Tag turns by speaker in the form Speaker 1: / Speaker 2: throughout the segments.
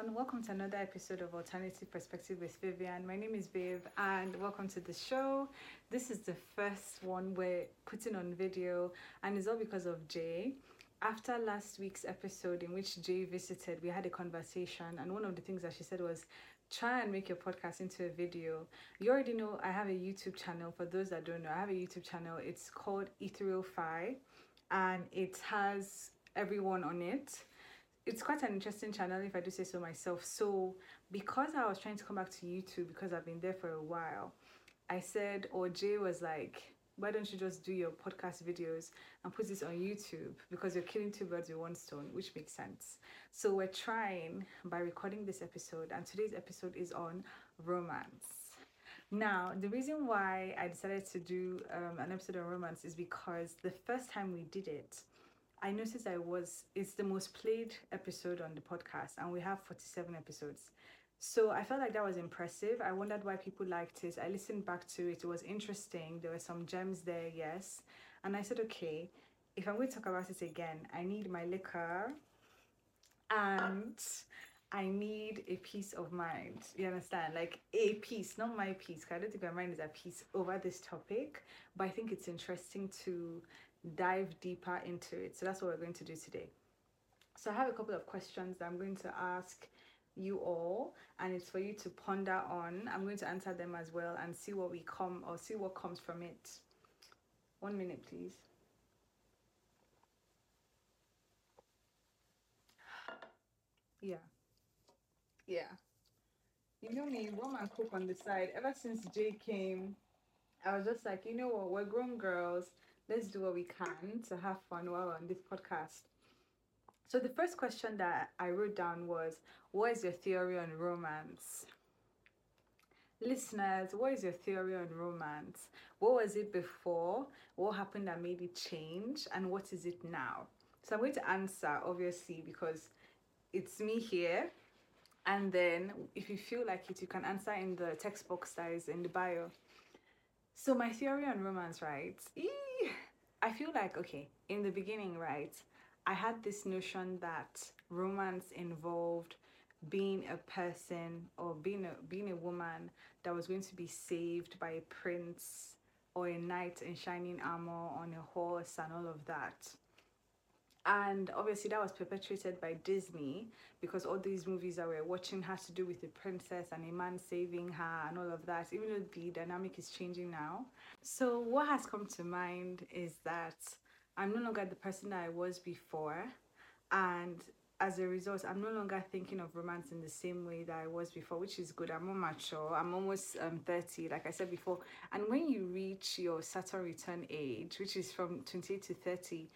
Speaker 1: everyone. Welcome to another episode of Alternative Perspective with Vivian. My name is Viv, and welcome to the show. This is the first one we're putting on video, and it's all because of Jay. After last week's episode, in which Jay visited, we had a conversation, and one of the things that she said was, try and make your podcast into a video. You already know I have a YouTube channel. For those that don't know, I have a YouTube channel. It's called Ethereal Fi, and it has everyone on it it's quite an interesting channel if I do say so myself. So because I was trying to come back to YouTube because I've been there for a while, I said, or Jay was like, why don't you just do your podcast videos and put this on YouTube because you're killing two birds with one stone, which makes sense. So we're trying by recording this episode, and today's episode is on romance. Now, the reason why I decided to do um, an episode on romance is because the first time we did it, I noticed I was it's the most played episode on the podcast and we have 47 episodes. So I felt like that was impressive. I wondered why people liked it. I listened back to it. It was interesting. There were some gems there, yes. And I said, okay, if I'm going to talk about it again, I need my liquor and I need a peace of mind. You understand? Like a piece, not my piece. I don't think my mind is at peace over this topic, but I think it's interesting to dive deeper into it. So that's what we're going to do today. So I have a couple of questions that I'm going to ask you all and it's for you to ponder on. I'm going to answer them as well and see what we come or see what comes from it. One minute please. Yeah. Yeah. You know me, rum and coke on the side. Ever since Jay came, I was just like, you know what, we're grown girls let's do what we can to have fun while on this podcast. So the first question that I wrote down was, what is your theory on romance? Listeners, what is your theory on romance? What was it before? What happened that made it change? And what is it now? So I'm going to answer, obviously, because it's me here. And then if you feel like it, you can answer in the text box that is in the bio. So my theory on romance, right? Eee, I feel like okay, in the beginning, right? I had this notion that romance involved being a person or being a being a woman that was going to be saved by a prince or a knight in shining armor on a horse and all of that and obviously that was perpetuated by disney because all these movies that we're watching has to do with a princess and a man saving her and all of that even though the dynamic is changing now so what has come to mind is that i'm no longer the person that i was before and as a result, I'm no longer thinking of romance in the same way that I was before, which is good. I'm more mature. I'm almost um, 30, like I said before. And when you reach your Saturn return age, which is from 28 to 30,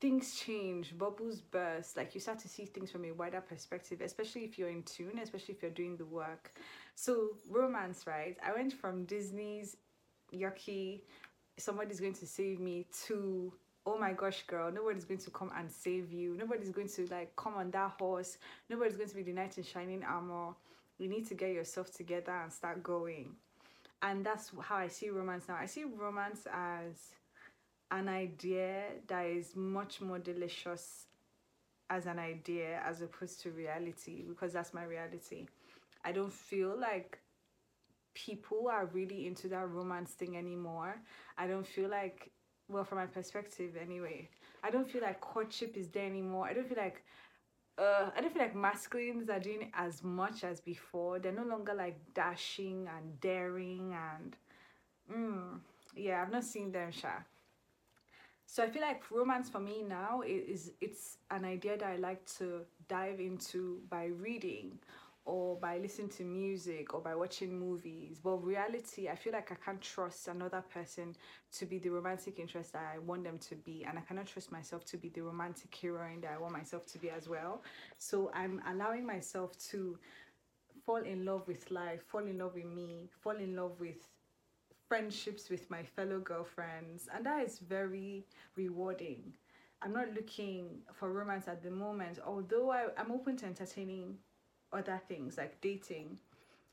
Speaker 1: things change, bubbles burst, like you start to see things from a wider perspective, especially if you're in tune, especially if you're doing the work. So, romance, right? I went from Disney's yucky, somebody's going to save me, to oh my gosh, girl, nobody's going to come and save you. Nobody's going to like come on that horse. Nobody's going to be the knight in shining armor. You need to get yourself together and start going. And that's how I see romance now. I see romance as an idea that is much more delicious as an idea as opposed to reality because that's my reality. I don't feel like people are really into that romance thing anymore. I don't feel like, well, from my perspective anyway, I don't feel like courtship is there anymore. I don't feel like, uh, I don't feel like masculines are doing as much as before. They're no longer like dashing and daring and, mm, yeah, I've not seen them, Sha. So I feel like romance for me now is it's an idea that I like to dive into by reading or by listening to music or by watching movies. But reality, I feel like I can't trust another person to be the romantic interest that I want them to be, and I cannot trust myself to be the romantic heroine that I want myself to be as well. So I'm allowing myself to fall in love with life, fall in love with me, fall in love with friendships with my fellow girlfriends, and that is very rewarding. I'm not looking for romance at the moment, although I, I'm open to entertaining other things like dating,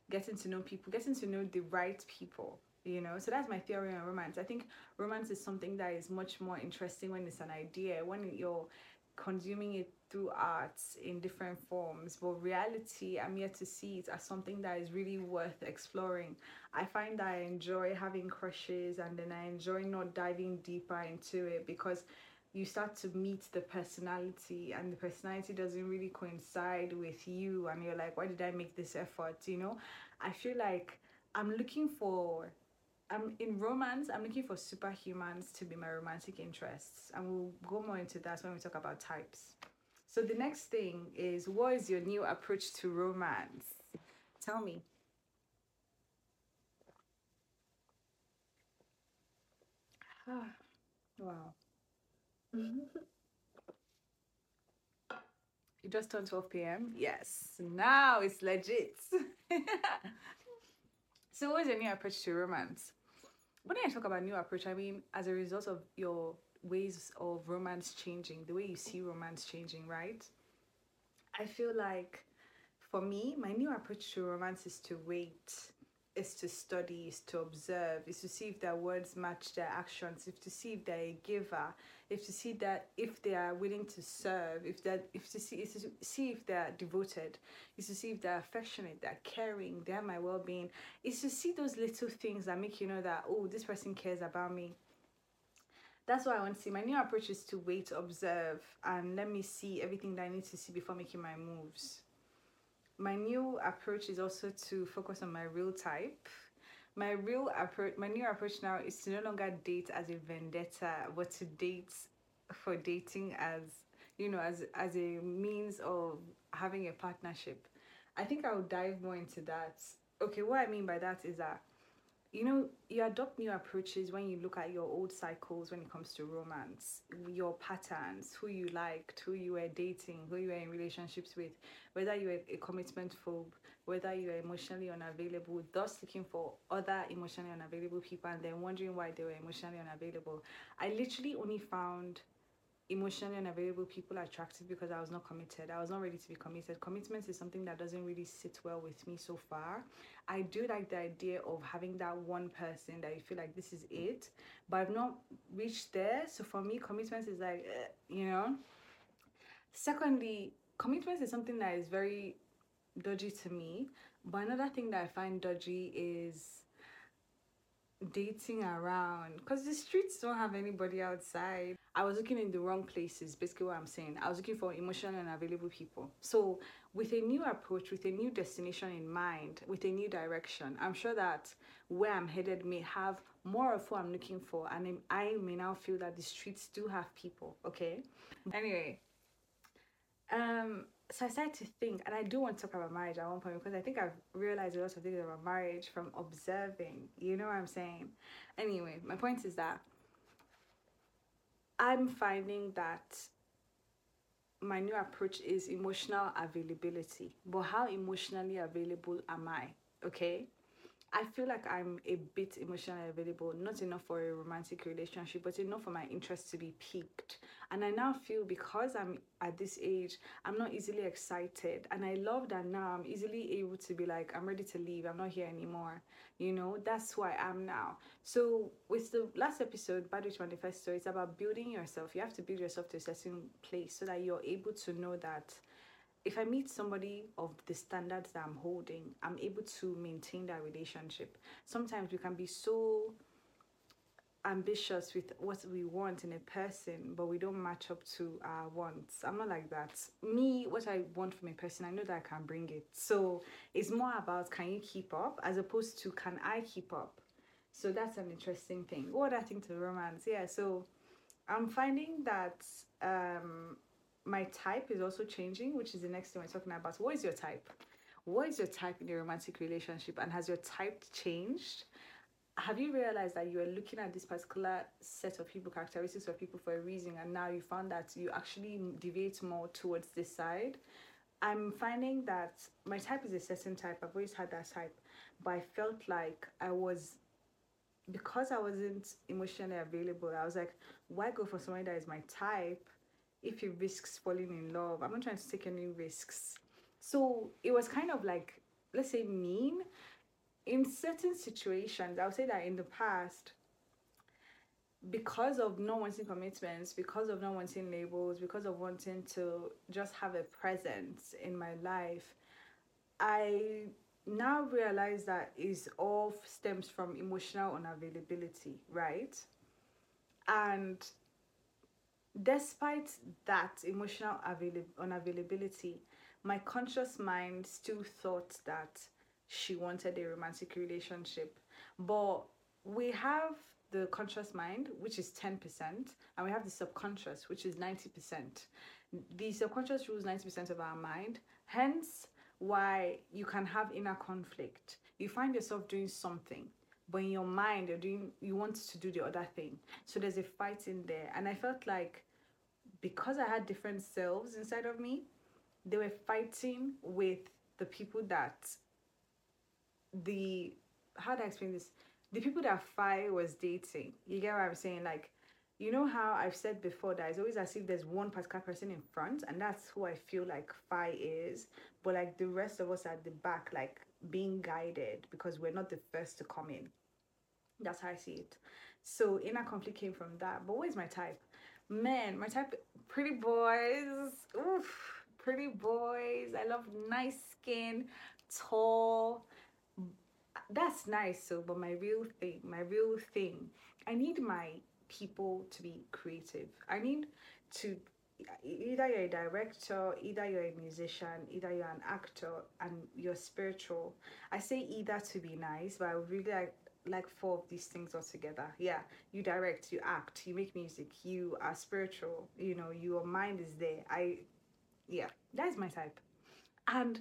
Speaker 1: getting to know people, getting to know the right people, you know. So that's my theory on romance. I think romance is something that is much more interesting when it's an idea, when you're consuming it through arts in different forms, but reality, I'm yet to see it as something that is really worth exploring. I find that I enjoy having crushes and then I enjoy not diving deeper into it because you start to meet the personality and the personality doesn't really coincide with you and you're like why did i make this effort? You know? I feel like i'm looking for i'm in romance i'm looking for superhumans to be my romantic interests and we'll go more into that when we talk about types so the next thing is what is your new approach to romance tell me wow you just turned 12 p.m. Yes, now it's legit. so, what is your new approach to romance? When I talk about new approach, I mean as a result of your ways of romance changing, the way you see romance changing, right? I feel like for me, my new approach to romance is to wait is to study, is to observe, is to see if their words match their actions, if to see if they're a giver, if to see that if they are willing to serve, if that if to see is to see if they're devoted, is to see if they're affectionate, they're caring, they're my well-being, is to see those little things that make you know that oh this person cares about me. That's what I want to see. My new approach is to wait, observe, and let me see everything that I need to see before making my moves. My new approach is also to focus on my real type. My real approach my new approach now is to no longer date as a vendetta but to date for dating as you know as as a means of having a partnership. I think i'll dive more into that. Okay what i mean by that is that you know you adopt new approaches when you look at your old cycles when it comes to romance your patterns who you liked who you were dating who you were in relationships with whether you were a commitment phobe whether you are emotionally unavailable thus looking for other emotionally unavailable people and then wondering why they were emotionally unavailable. I literally only found emotionally unavailable people attractive because I was not committed. I was not ready to be committed. Commitment is something that doesn't really sit well with me so far. I do like the idea of having that one person that you feel like this is it, but I've not reached there. So for me, commitment is like, uh, you know. Secondly, commitment is something that is very dodgy to me. But another thing that I find dodgy is dating around because the streets don't have anybody outside. I was looking in the wrong places, basically what I'm saying. I was looking for emotional and available people. So, with a new approach, with a new destination in mind, with a new direction, I'm sure that where I'm headed may have more of what I'm looking for, and I may now feel that the streets do have people, okay? Anyway, um, so I started to think, and I do want to talk about marriage at one point because I think I've realized a lot of things about marriage from observing. You know what I'm saying? Anyway, my point is that I'm finding that my new approach is emotional availability. But how emotionally available am I? Okay. I feel like I'm a bit emotionally available, not enough for a romantic relationship, but enough for my interest to be piqued. And I now feel because I'm at this age, I'm not easily excited. And I love that now I'm easily able to be like, I'm ready to leave, I'm not here anymore. You know, that's who I am now. So, with the last episode, Bad Witch Manifesto, it's about building yourself. You have to build yourself to a certain place so that you're able to know that if I meet somebody of the standards that I'm holding, I'm able to maintain that relationship. Sometimes we can be so ambitious with what we want in a person, but we don't match up to our wants. I'm not like that. Me, what I want from a person, I know that I can bring it. So it's more about can you keep up as opposed to can I keep up. So that's an interesting thing. What I think to romance, yeah. So I'm finding that um my type is also changing, which is the next thing we're talking about. What is your type? What is your type in a romantic relationship? And has your type changed? Have you realized that you are looking at this particular set of people, characteristics of people for a reason, and now you found that you actually deviate more towards this side? I'm finding that my type is a certain type. I've always had that type, but I felt like I was because I wasn't emotionally available. I was like, why go for someone that is my type if he risks falling in love. I'm not trying to take any risks. So it was kind of like, let's say, mean. In certain situations, I would say that in the past, because of not wanting commitments, because of not wanting labels, because of wanting to just have a presence in my life, I now realize that is all stems from emotional unavailability, right? And despite that emotional avail- unavailability, my conscious mind still thought that she wanted a romantic relationship. But we have the conscious mind, which is 10%, and we have the subconscious, which is 90%. The subconscious rules 90% of our mind, hence, why you can have inner conflict. You find yourself doing something, but in your mind, you're doing, you want to do the other thing. So there's a fight in there. And I felt like because I had different selves inside of me, they were fighting with the people that the how do I explain this? The people that Fi was dating. You get what I'm saying? Like, you know how I've said before that it's always as if there's one particular person in front, and that's who I feel like Fi is. But like the rest of us at the back, like being guided because we're not the first to come in. That's how I see it. So inner conflict came from that. But what is my type? Man, my type pretty boys. Oof, pretty boys. I love nice skin, tall. That's nice, so but my real thing, my real thing, I need my people to be creative. I need to either you're a director, either you're a musician, either you're an actor and you're spiritual. I say either to be nice, but I would really like like four of these things all together. Yeah, you direct, you act, you make music, you are spiritual, you know, your mind is there. I yeah, that's my type. And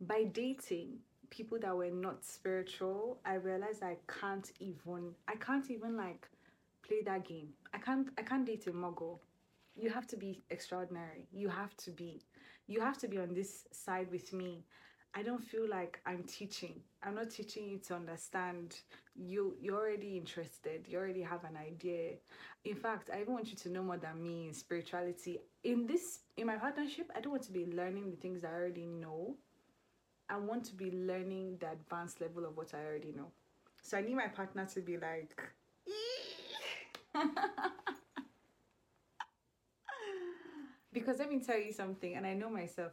Speaker 1: by dating people that were not spiritual, I realized I can't even I can't even like play that game. I can't I can't date a muggle. You have to be extraordinary. You have to be you have to be on this side with me. I don't feel like I'm teaching. I'm not teaching you to understand. You you're already interested. You already have an idea. In fact, I even want you to know more than me in spirituality. In this in my partnership, I don't want to be learning the things I already know. I want to be learning the advanced level of what I already know. So I need my partner to be like because let me tell you something, and I know myself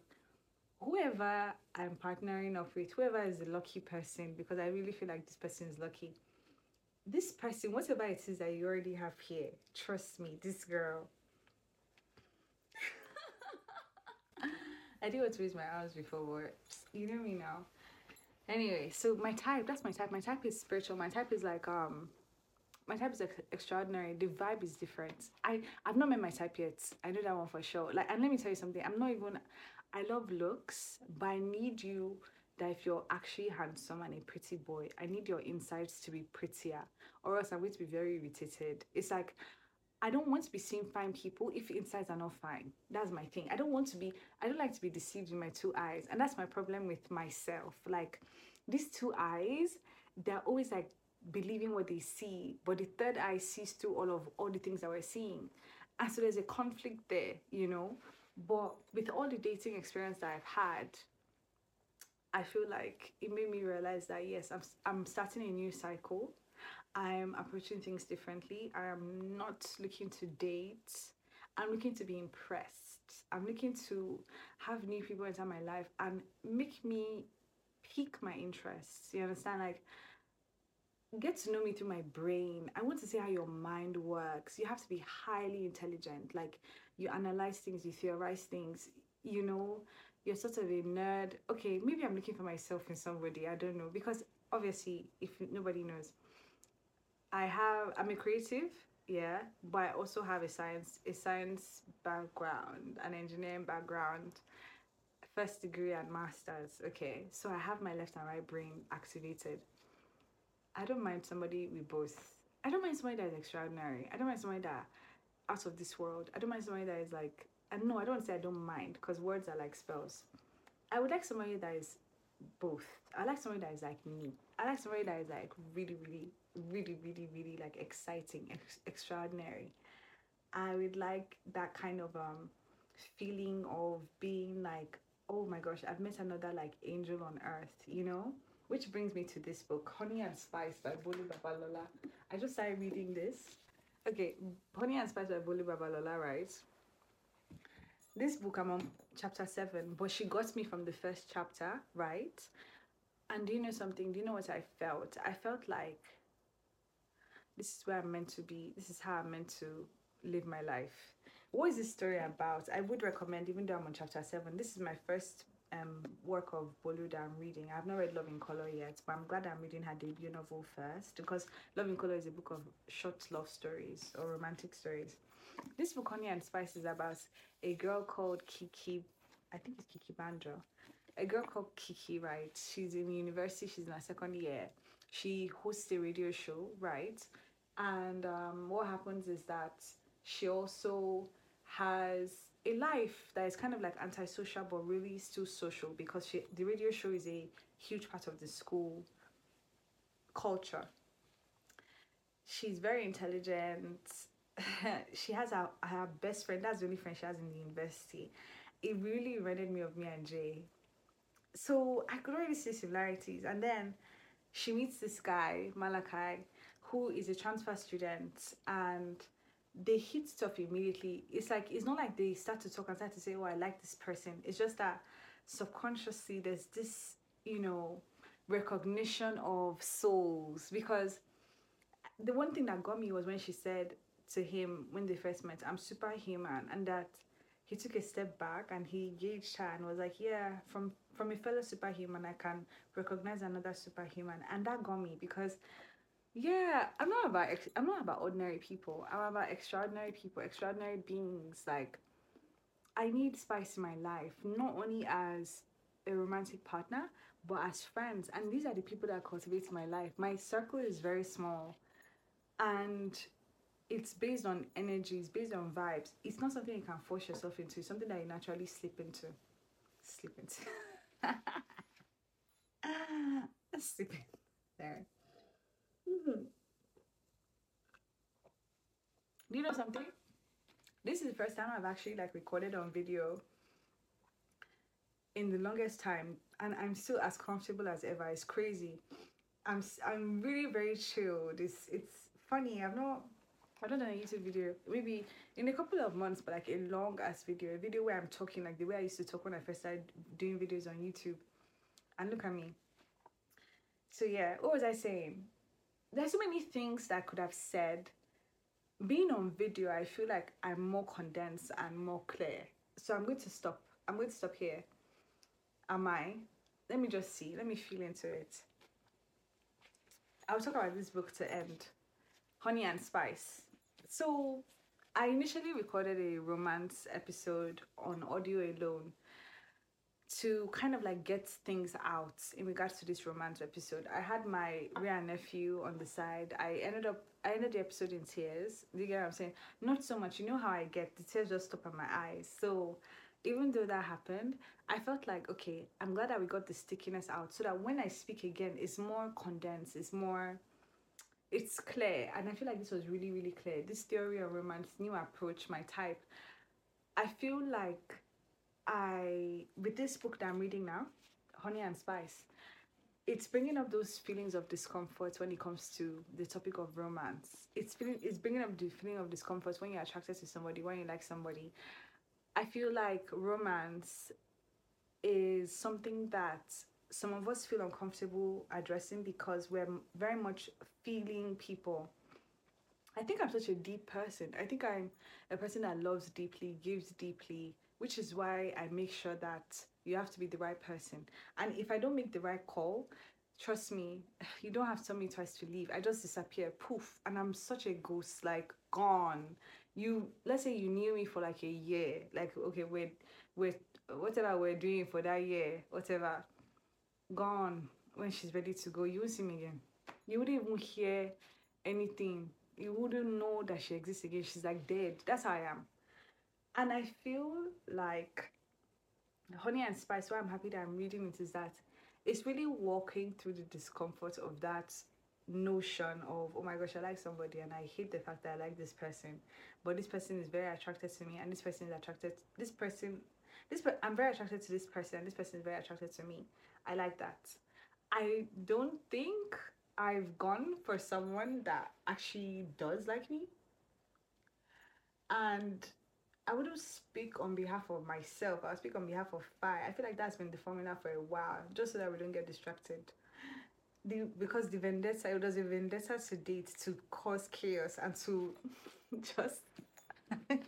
Speaker 1: whoever I'm partnering up with, whoever is the lucky person, because I really feel like this person is lucky. This person, whatever it is that you already have here, trust me, this girl. I did want to raise my arms before, but you know me now. Anyway, so my type, that's my type. My type is spiritual. My type is like um my type is ex- extraordinary. The vibe is different. I I've not met my type yet. I know that one for sure. Like, and let me tell you something. I'm not even. I love looks, but I need you that if you're actually handsome and a pretty boy, I need your insides to be prettier, or else I'm going to be very irritated. It's like I don't want to be seeing fine people if insides are not fine. That's my thing. I don't want to be. I don't like to be deceived in my two eyes, and that's my problem with myself. Like these two eyes, they're always like believing what they see, but the third eye sees through all of all the things that we're seeing, and so there's a conflict there, you know. But with all the dating experience that I've had, I feel like it made me realize that yes, I'm I'm starting a new cycle. I'm approaching things differently. I am not looking to date. I'm looking to be impressed. I'm looking to have new people enter my life and make me pique my interests. You understand? Like get to know me through my brain. I want to see how your mind works. You have to be highly intelligent. Like you analyze things, you theorize things, you know, you're sort of a nerd. Okay, maybe I'm looking for myself in somebody. I don't know. Because obviously, if nobody knows, I have I'm a creative, yeah, but I also have a science a science background, an engineering background, first degree and masters. Okay. So I have my left and right brain activated I don't mind somebody we both. I don't mind somebody that is extraordinary. I don't mind somebody that out of this world. I don't mind somebody that is like and no, I don't say I don't mind because words are like spells. I would like somebody that is both. I like somebody that is like me. I like somebody that is like really, really, really, really, really like exciting, ex- extraordinary. I would like that kind of um feeling of being like, oh my gosh, I've met another like angel on earth, you know? Which brings me to this book, Honey and Spice by Bolu Babalola. I just started reading this Okay, Honey and Spice by Bolu Babalola, right? This book, I'm on chapter seven, but she got me from the first chapter, right? And do you know something? Do you know what I felt? I felt like this is where I'm meant to be. This is how I'm meant to live my life. What is this story about? I would recommend, even though I'm on chapter seven, this is my first um work of Boluda I'm reading. I've not read Love in Color yet, but I'm glad I'm reading her debut novel first because Love in Color is a book of short love stories or romantic stories. This book, Honey and Spice, is about a girl called Kiki. I think it's Kiki Banjo. A girl called Kiki, right? She's in university. She's in her second year. She hosts a radio show, right? And um, what happens is that she also has a life that is kind of like antisocial but really still social because she the radio show is a huge part of the school culture. She's very intelligent. she has her, her best friend, that's the only friend she has in the university. It really reminded me of me and Jay. So I could already see similarities. And then she meets this guy, Malachi, who is a transfer student and they hit stuff immediately. It's like it's not like they start to talk and start to say, "Oh, I like this person." It's just that subconsciously there's this, you know, recognition of souls because the one thing that got me was when she said to him when they first met, "I'm superhuman," and that he took a step back and he gauged her and was like, "Yeah, from from a fellow superhuman, I can recognize another superhuman," and that got me because yeah, I'm not about ex- I'm not about ordinary people. I'm about extraordinary people, extraordinary beings. Like I need spice in my life, not only as a romantic partner, but as friends. And these are the people that cultivate my life. My circle is very small, and it's based on energy. It's based on vibes. It's not something you can force yourself into. It's something that you naturally slip into. Slip into. Slip in. There. Mhm. Do you know something? This is the first time I've actually like recorded on video in the longest time, and I'm still as comfortable as ever. It's crazy. I'm I'm really very chilled. It's it's funny. I've not I've not done a YouTube video maybe in a couple of months, but like a long ass video, a video where I'm talking like the way I used to talk when I first started doing videos on YouTube. And look at me. So yeah, what was I saying? There's so many things that I could have said. Being on video, I feel like I'm more condensed and more clear. So I'm going to stop. I'm going to stop here. Am I? Let me just see. Let me feel into it. I'll talk about this book to end. Honey and Spice. So I initially recorded a romance episode on audio alone to kind of like get things out in regards to this romance episode. I had my real nephew on the side. I ended up I ended the episode in tears. You get what I'm saying? Not so much. You know how I get the tears just stop at my eyes. So even though that happened, I felt like okay, I'm glad that we got the stickiness out so that when I speak again, it's more condensed, it's more it's clear. And I feel like this was really, really clear. This theory of romance, new approach, my type. I feel like I with this book that I'm reading now, Honey and Spice, it's bringing up those feelings of discomfort when it comes to the topic of romance. It's feeling it's bringing up the feeling of discomfort when you're attracted to somebody, when you like somebody. I feel like romance is something that some of us feel uncomfortable addressing because we're very much feeling people. I think I'm such a deep person. I think I'm a person that loves deeply, gives deeply, which is why I make sure that you have to be the right person. And if I don't make the right call, trust me, you don't have to tell me twice to leave. I just disappear, poof, and I'm such a ghost, like gone. You let's say you knew me for like a year, like okay, we're we're whatever we're doing for that year, whatever, gone. When she's ready to go, you won't see me again. You wouldn't even hear anything. You wouldn't know that she exists again. She's like dead. That's how I am. And I feel like Honey and Spice, why I'm happy that I'm reading it is that it's really walking through the discomfort of that notion of, oh my gosh, I like somebody and I hate the fact that I like this person. But this person is very attracted to me and this person is attracted this person this per- I'm very attracted to this person and this person is very attracted to me. I like that. I don't think I've gone for someone that actually does like me. and I wouldn't speak on behalf of myself. I'll speak on behalf of Fi. I feel like that's been the formula for a while, just so that we don't get distracted. The, because the vendetta, it was a vendetta to date to cause chaos and to just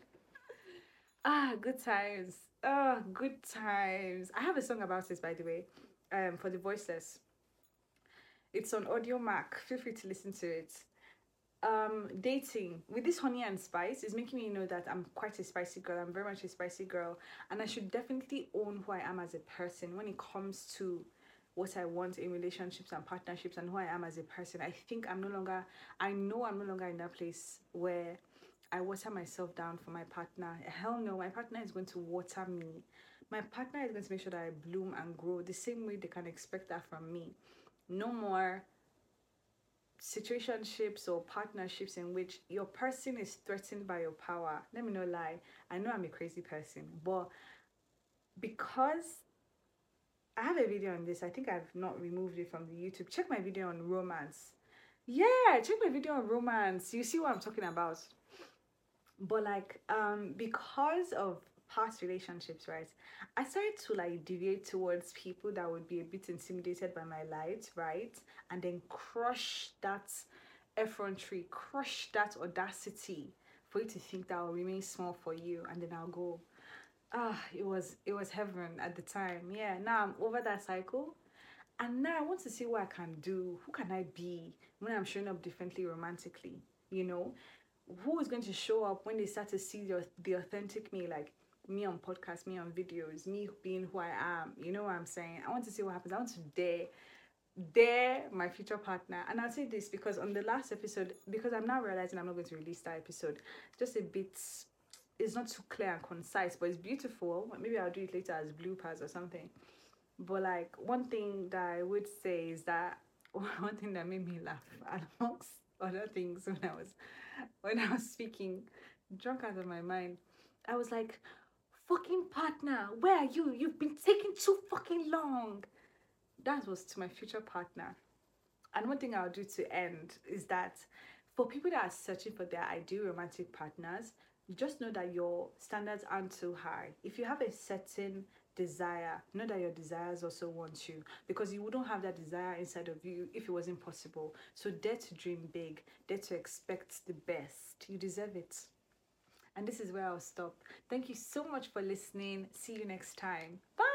Speaker 1: ah good times. Oh, good times. I have a song about this by the way, um, for the voiceless. It's on Audiomack. Feel free to listen to it um dating with this honey and spice is making me know that i'm quite a spicy girl. I'm very much a spicy girl. And i should definitely own who i am as a person when it comes to what i want in relationships and partnerships and who i am as a person. I think i'm no longer i know i'm no longer in that place where i water myself down for my partner. Hell no my partner is going to water me. My partner is going to make sure that i bloom and grow the same way they can expect that from me. No more situationships or partnerships in which your person is threatened by your power. Let me not lie. I know I'm a crazy person, but because I have a video on this, I think I've not removed it from the YouTube. Check my video on romance. Yeah, check my video on romance. You see what I'm talking about. But like um because of past relationships, right? I started to like deviate towards people that would be a bit intimidated by my light, right? And then crush that effrontery, crush that audacity for you to think that I'll remain small for you, and then I'll go. Ah, it was it was heaven at the time. Yeah, now I'm over that cycle. And now I want to see what I can do. Who can I be when I'm showing up differently romantically? You know, who is going to show up when they start to see the, the authentic me? Like, me on podcasts, me on videos, me being who I am. You know what I'm saying? I want to see what happens. I want to dare, dare my future partner. And I'll say this because on the last episode, because I'm now realizing I'm not going to release that episode, just a bit. It's not too clear and concise, but it's beautiful. Maybe I'll do it later as bloopers or something. But like one thing that I would say is that one thing that made me laugh amongst other things when I was when I was speaking, drunk out of my mind. I was like, fucking partner, where are you? You've been taking too fucking long. That was to my future partner. And one thing I'll do to end is that for people that are searching for their ideal romantic partners, just know that your standards aren't too high. If you have a certain desire, know that your desires also want you because you wouldn't have that desire inside of you if it wasn't possible. So dare to dream big, dare to expect the best. You deserve it. And this is where I'll stop. Thank you so much for listening. See you next time. Bye.